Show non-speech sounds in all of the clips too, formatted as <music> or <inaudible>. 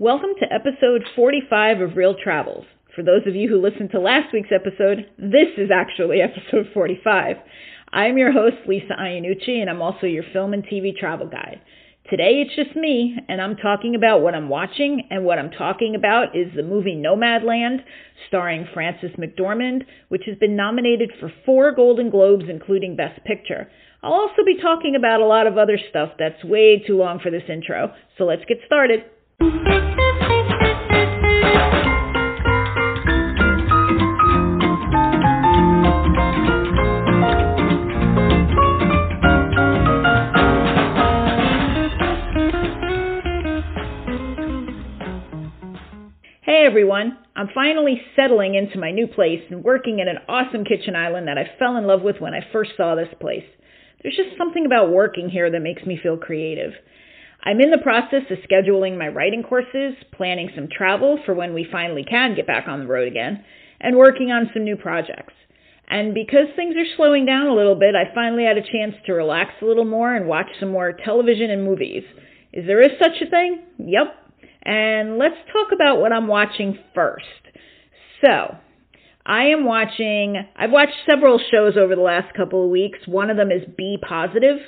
Welcome to episode 45 of Reel Travels. For those of you who listened to last week's episode, this is actually <laughs> episode 45. I'm your host, Lisa Iannucci, and I'm also your film and TV travel guide. Today it's just me, and I'm talking about what I'm watching, and what I'm talking about is the movie Nomadland, starring Frances McDormand, which has been nominated for four Golden Globes, including Best Picture. I'll also be talking about a lot of other stuff that's way too long for this intro, so let's get started. Hey everyone, I'm finally settling into my new place and working in an awesome kitchen island that I fell in love with when I first saw this place. There's just something about working here that makes me feel creative. I'm in the process of scheduling my writing courses, planning some travel for when we finally can get back on the road again, and working on some new projects. And because things are slowing down a little bit, I finally had a chance to relax a little more and watch some more television and movies. Is there is such a thing? Yep, and let's talk about what I'm watching first. So, I am watching, I've watched several shows over the last couple of weeks. One of them is B Positive.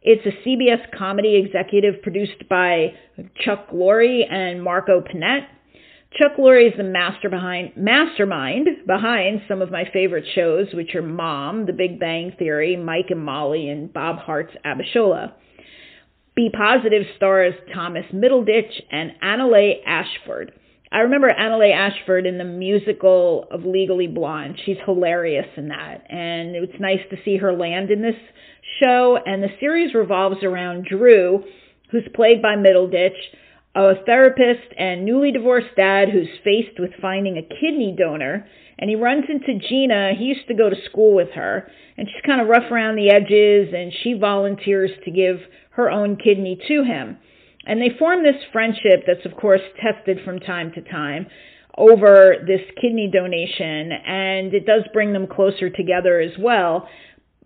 It's a CBS comedy executive produced by Chuck Lorre and Marco Pennette. Chuck Lorre is the master behind, mastermind behind some of my favorite shows, which are Mom, The Big Bang Theory, Mike and Molly, and Bob Hearts Abishola. B Positive stars Thomas Middleditch and Annaleigh Ashford. I remember Annaleigh Ashford in the musical of Legally Blonde. She's hilarious in that. And it's nice to see her land in this show. And the series revolves around Drew, who's played by Middleditch, a therapist and newly divorced dad who's faced with finding a kidney donor. And he runs into Gina. He used to go to school with her. And she's kind of rough around the edges. And she volunteers to give her own kidney to him. And they form this friendship that's, of course, tested from time to time over this kidney donation, and it does bring them closer together as well.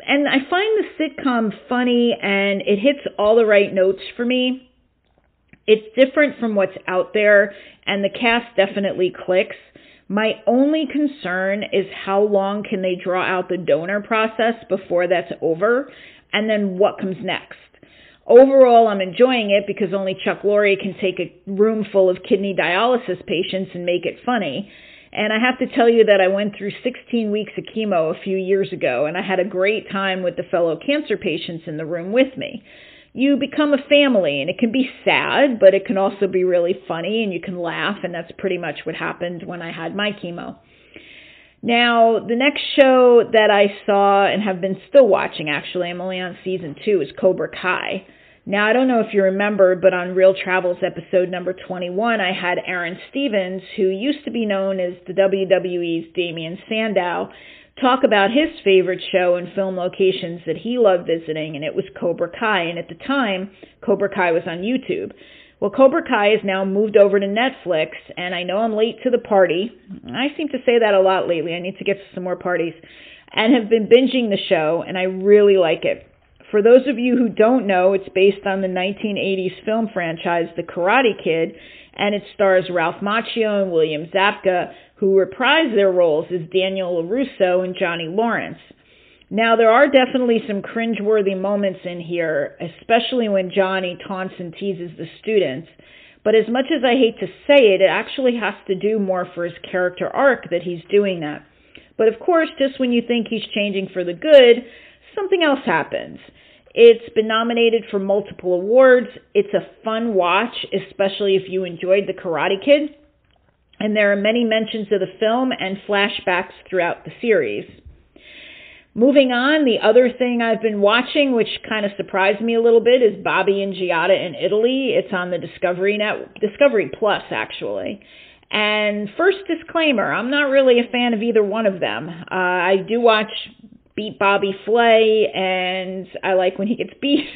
And I find the sitcom funny and it hits all the right notes for me. It's different from what's out there, and the cast definitely clicks. My only concern is how long can they draw out the donor process before that's over, and then what comes next. Overall, I'm enjoying it because only Chuck Lorre can take a room full of kidney dialysis patients and make it funny. And I have to tell you that I went through 16 weeks of chemo a few years ago, and I had a great time with the fellow cancer patients in the room with me. You become a family, and it can be sad, but it can also be really funny, and you can laugh, and that's pretty much what happened when I had my chemo. Now, the next show that I saw and have been still watching, actually, I'm only on season two, is Cobra Kai. Now, I don't know if you remember, but on Reel Travels episode number 21, I had Aaron Stevens, who used to be known as the WWE's Damien Sandow, talk about his favorite show and film locations that he loved visiting, and it was Cobra Kai. And at the time, Cobra Kai was on YouTube. Well, Cobra Kai has now moved over to Netflix, and I know I'm late to the party. I seem to say that a lot lately. I need to get to some more parties. And have been binging the show, and I really like it. For those of you who don't know, it's based on the 1980s film franchise The Karate Kid, and it stars Ralph Macchio and William Zabka, who reprise their roles as Daniel LaRusso and Johnny Lawrence. Now, there are definitely some cringeworthy moments in here, especially when Johnny taunts and teases the students. But as much as I hate to say it, it actually has to do more for his character arc that he's doing that. But of course, just when you think he's changing for the good, something else happens. It's been nominated for multiple awards. It's a fun watch, especially if you enjoyed The Karate Kid. And there are many mentions of the film and flashbacks throughout the series. Moving on, the other thing I've been watching, which kind of surprised me a little bit, is Bobby and Giada in Italy. It's on the Discovery Net, Discovery Plus, actually. And first disclaimer, I'm not really a fan of either one of them. Uh, I do watch Beat Bobby Flay, and I like when he gets <laughs> beat.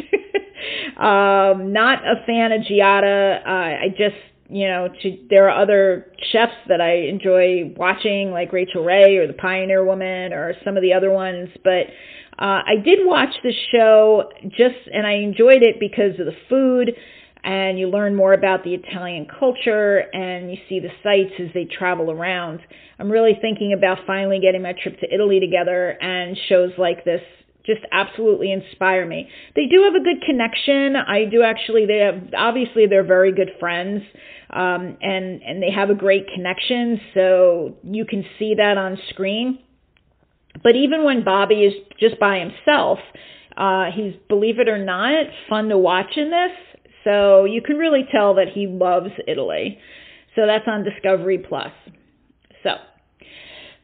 um, not a fan of Giada. Uh, I just you know, to, there are other chefs that I enjoy watching, like Rachael Ray or The Pioneer Woman or some of the other ones. But uh, I did watch the show just, and I enjoyed it because of the food and you learn more about the Italian culture and you see the sights as they travel around. I'm really thinking about finally getting my trip to Italy together, and shows like this just absolutely inspire me. They do have a good connection. I do actually. They have obviously they're very good friends, um, and and they have a great connection. So you can see that on screen. But even when Bobby is just by himself, uh, he's believe it or not fun to watch in this. So you can really tell that he loves Italy. So that's on Discovery Plus. So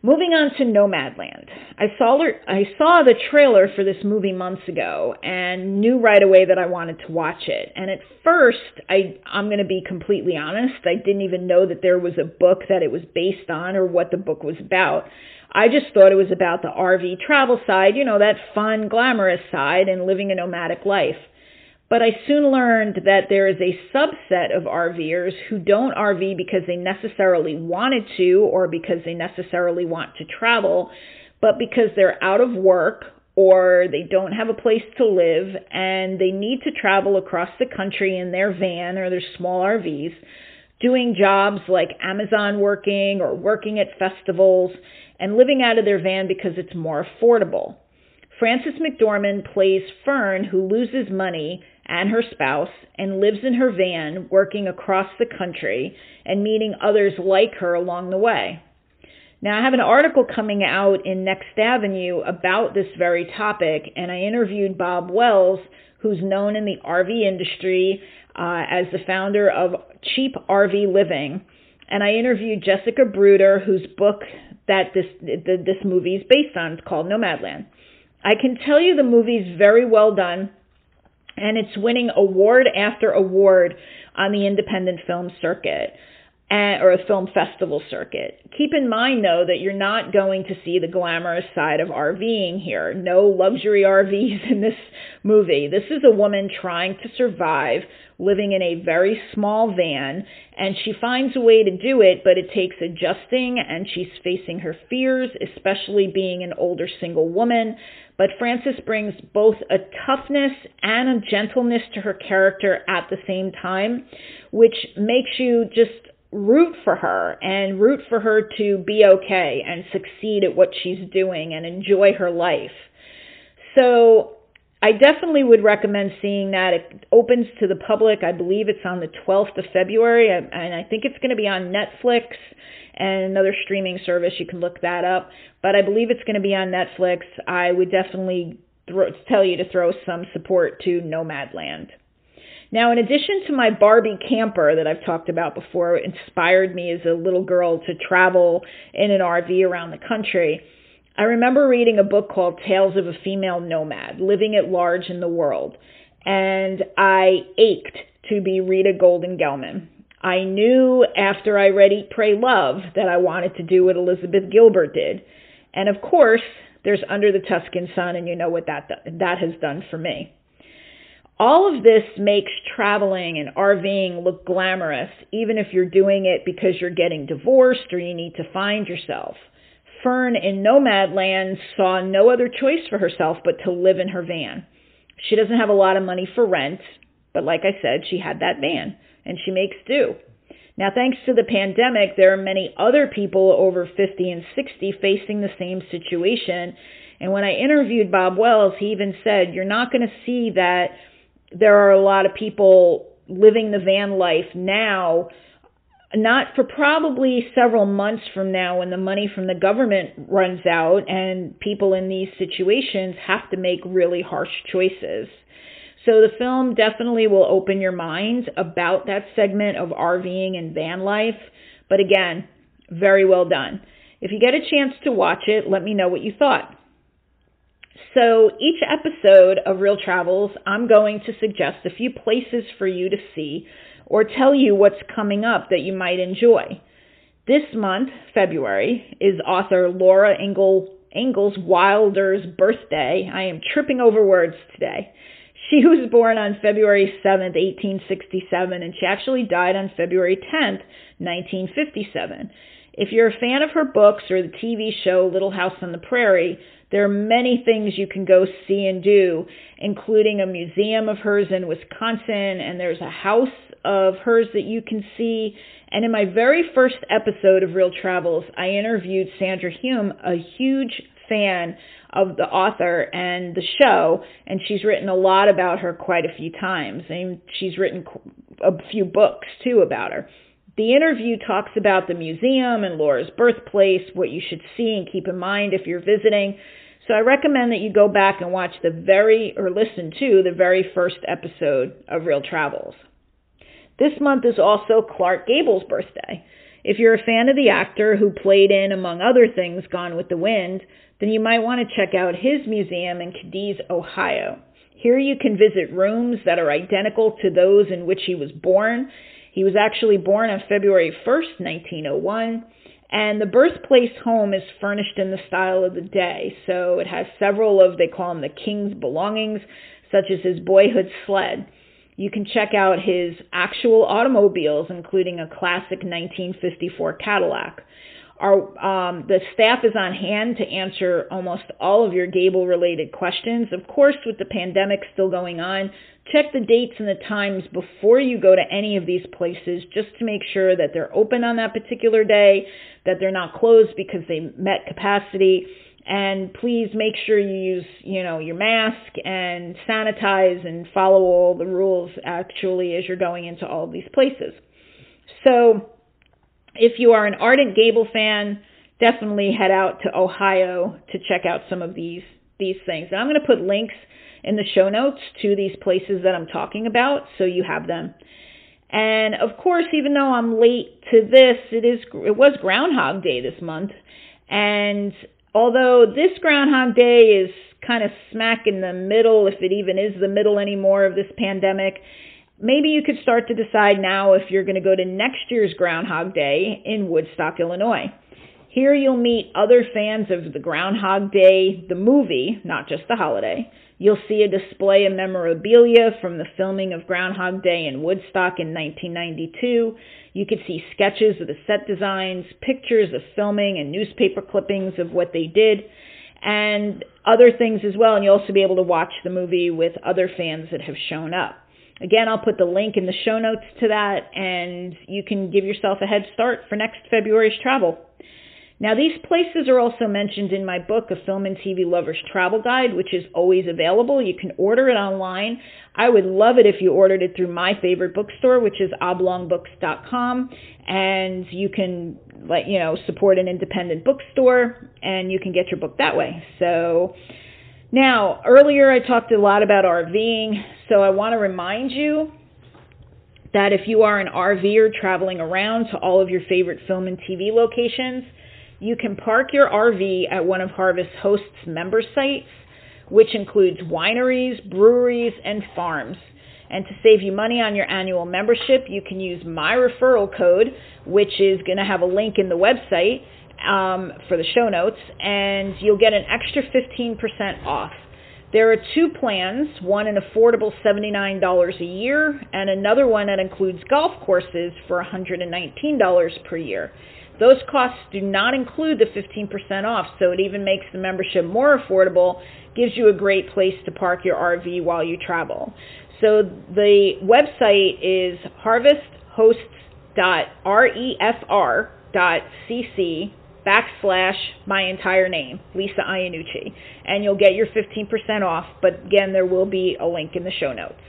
moving on to Nomadland. I saw I saw the trailer for this movie months ago and knew right away that I wanted to watch it. And at first, I I'm going to be completely honest, I didn't even know that there was a book that it was based on or what the book was about. I just thought it was about the RV travel side, you know, that fun, glamorous side and living a nomadic life. But I soon learned that there is a subset of RVers who don't RV because they necessarily wanted to or because they necessarily want to travel, but because they're out of work or they don't have a place to live and they need to travel across the country in their van or their small RVs, doing jobs like Amazon working or working at festivals and living out of their van because it's more affordable. Frances McDormand plays Fern, who loses money and her spouse and lives in her van working across the country and meeting others like her along the way. Now, I have an article coming out in Next Avenue about this very topic, and I interviewed Bob Wells, who's known in the RV industry uh, as the founder of Cheap RV Living. And I interviewed Jessica Bruder, whose book that this the, this movie is based on. is called Nomadland. I can tell you the movie's very well done and it's winning award after award on the independent film circuit and, or a film festival circuit. Keep in mind, though, that you're not going to see the glamorous side of RVing here. No luxury <laughs> RVs in this movie. This is a woman trying to survive living in a very small van, and she finds a way to do it, but it takes adjusting, and she's facing her fears, especially being an older single woman. But Frances brings both a toughness and a gentleness to her character at the same time, which makes you just root for her and root for her to be okay and succeed at what she's doing and enjoy her life. So I definitely would recommend seeing that. It opens to the public. I believe it's on the 12th of February, and I think it's going to be on Netflix and another streaming service. You can look that up. But I believe it's going to be on Netflix. I would definitely throw, tell you to throw some support to Nomadland. Now, in addition to my Barbie camper that I've talked about before, inspired me as a little girl to travel in an RV around the country. I remember reading a book called Tales of a Female Nomad, Living at Large in the World, and I ached to be Rita Golden Gelman. I knew after I read Eat, Pray, Love that I wanted to do what Elizabeth Gilbert did. And of course, there's Under the Tuscan Sun, and you know what that, that has done for me. All of this makes traveling and RVing look glamorous, even if you're doing it because you're getting divorced or you need to find yourself. Fern in Nomadland saw no other choice for herself but to live in her van. She doesn't have a lot of money for rent, but like I said, she had that van and she makes do. Now, thanks to the pandemic, there are many other people over 50 and 60 facing the same situation. And when I interviewed Bob Wells, he even said, You're not going to see that there are a lot of people living the van life now not for probably several months from now when the money from the government runs out and people in these situations have to make really harsh choices. So the film definitely will open your mind about that segment of RVing and van life. But again, very well done. If you get a chance to watch it, let me know what you thought. So each episode of Reel Travels, I'm going to suggest a few places for you to see or tell you what's coming up that you might enjoy. This month, February, is author Laura Ingle, Ingalls Wilder's birthday. I am tripping over words today. She was born on February 7th, 1867, and she actually died on February 10th, 1957. If you're a fan of her books or the TV show Little House on the Prairie, There are many things you can go see and do, including a museum of hers in Wisconsin, and there's a house of hers that you can see. And in my very first episode of Reel Travels, I interviewed Sandra Hume, a huge fan of the author and the show, and she's written a lot about her quite a few times. And she's written a few books too about her. The interview talks about the museum and Laura's birthplace, what you should see and keep in mind if you're visiting. So I recommend that you go back and watch the very, or listen to the very first episode of Reel Travels. This month is also Clark Gable's birthday. If you're a fan of the actor who played in, among other things, Gone with the Wind, then you might want to check out his museum in Cadiz, Ohio. Here you can visit rooms that are identical to those in which he was born. He was actually born on February 1st, 1901, and the birthplace home is furnished in the style of the day. So it has several of, they call them the king's belongings, such as his boyhood sled. You can check out his actual automobiles, including a classic 1954 Cadillac. Our, um, the staff is on hand to answer almost all of your Gable related questions. Of course, with the pandemic still going on, check the dates and the times before you go to any of these places just to make sure that they're open on that particular day, that they're not closed because they met capacity. And please make sure you use, you know, your mask and sanitize and follow all the rules actually as you're going into all of these places. So, if you are an ardent Gable fan, definitely head out to Ohio to check out some of these these things. And I'm going to put links in the show notes to these places that I'm talking about so you have them. And of course, even though I'm late to this, it is it was Groundhog Day this month. And although this Groundhog Day is kind of smack in the middle, if it even is the middle anymore of this pandemic, maybe you could start to decide now if you're going to go to next year's Groundhog Day in Woodstock, Illinois. Here you'll meet other fans of the Groundhog Day, the movie, not just the holiday. You'll see a display of memorabilia from the filming of Groundhog Day in Woodstock in 1992. You could see sketches of the set designs, pictures of filming, and newspaper clippings of what they did, and other things as well. And you'll also be able to watch the movie with other fans that have shown up. Again, I'll put the link in the show notes to that, and you can give yourself a head start for next February's travel. Now, these places are also mentioned in my book, A Film and TV Lover's Travel Guide, which is always available. You can order it online. I would love it if you ordered it through my favorite bookstore, which is oblongbooks.com, and you can, let you know, support an independent bookstore, and you can get your book that way. So, now, earlier I talked a lot about RVing, so I want to remind you that if you are an RVer traveling around to all of your favorite film and TV locations, you can park your RV at one of Harvest Host's member sites, which includes wineries, breweries, and farms. And to save you money on your annual membership, you can use my referral code, which is going to have a link in the website um, for the show notes, and you'll get an extra 15% off. There are two plans, one an affordable $79 a year, and another one that includes golf courses for $119 per year. Those costs do not include the 15% off, so it even makes the membership more affordable, gives you a great place to park your RV while you travel. So the website is harvesthosts.refr.cc backslash my entire name, Lisa Iannucci, and you'll get your 15% off. But again, there will be a link in the show notes.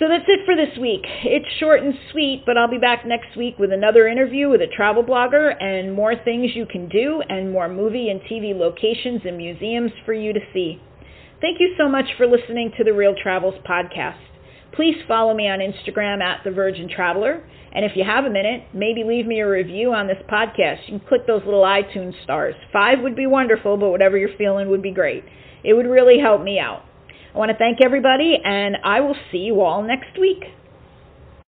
So that's it for this week. It's short and sweet, but I'll be back next week with another interview with a travel blogger and more things you can do and more movie and TV locations and museums for you to see. Thank you so much for listening to the Reel Travels podcast. Please follow me on Instagram at The Virgin Traveler and if you have a minute, maybe leave me a review on this podcast. You can click those little iTunes stars. Five would be wonderful, but whatever you're feeling would be great. It would really help me out. I want to thank everybody, and I will see you all next week.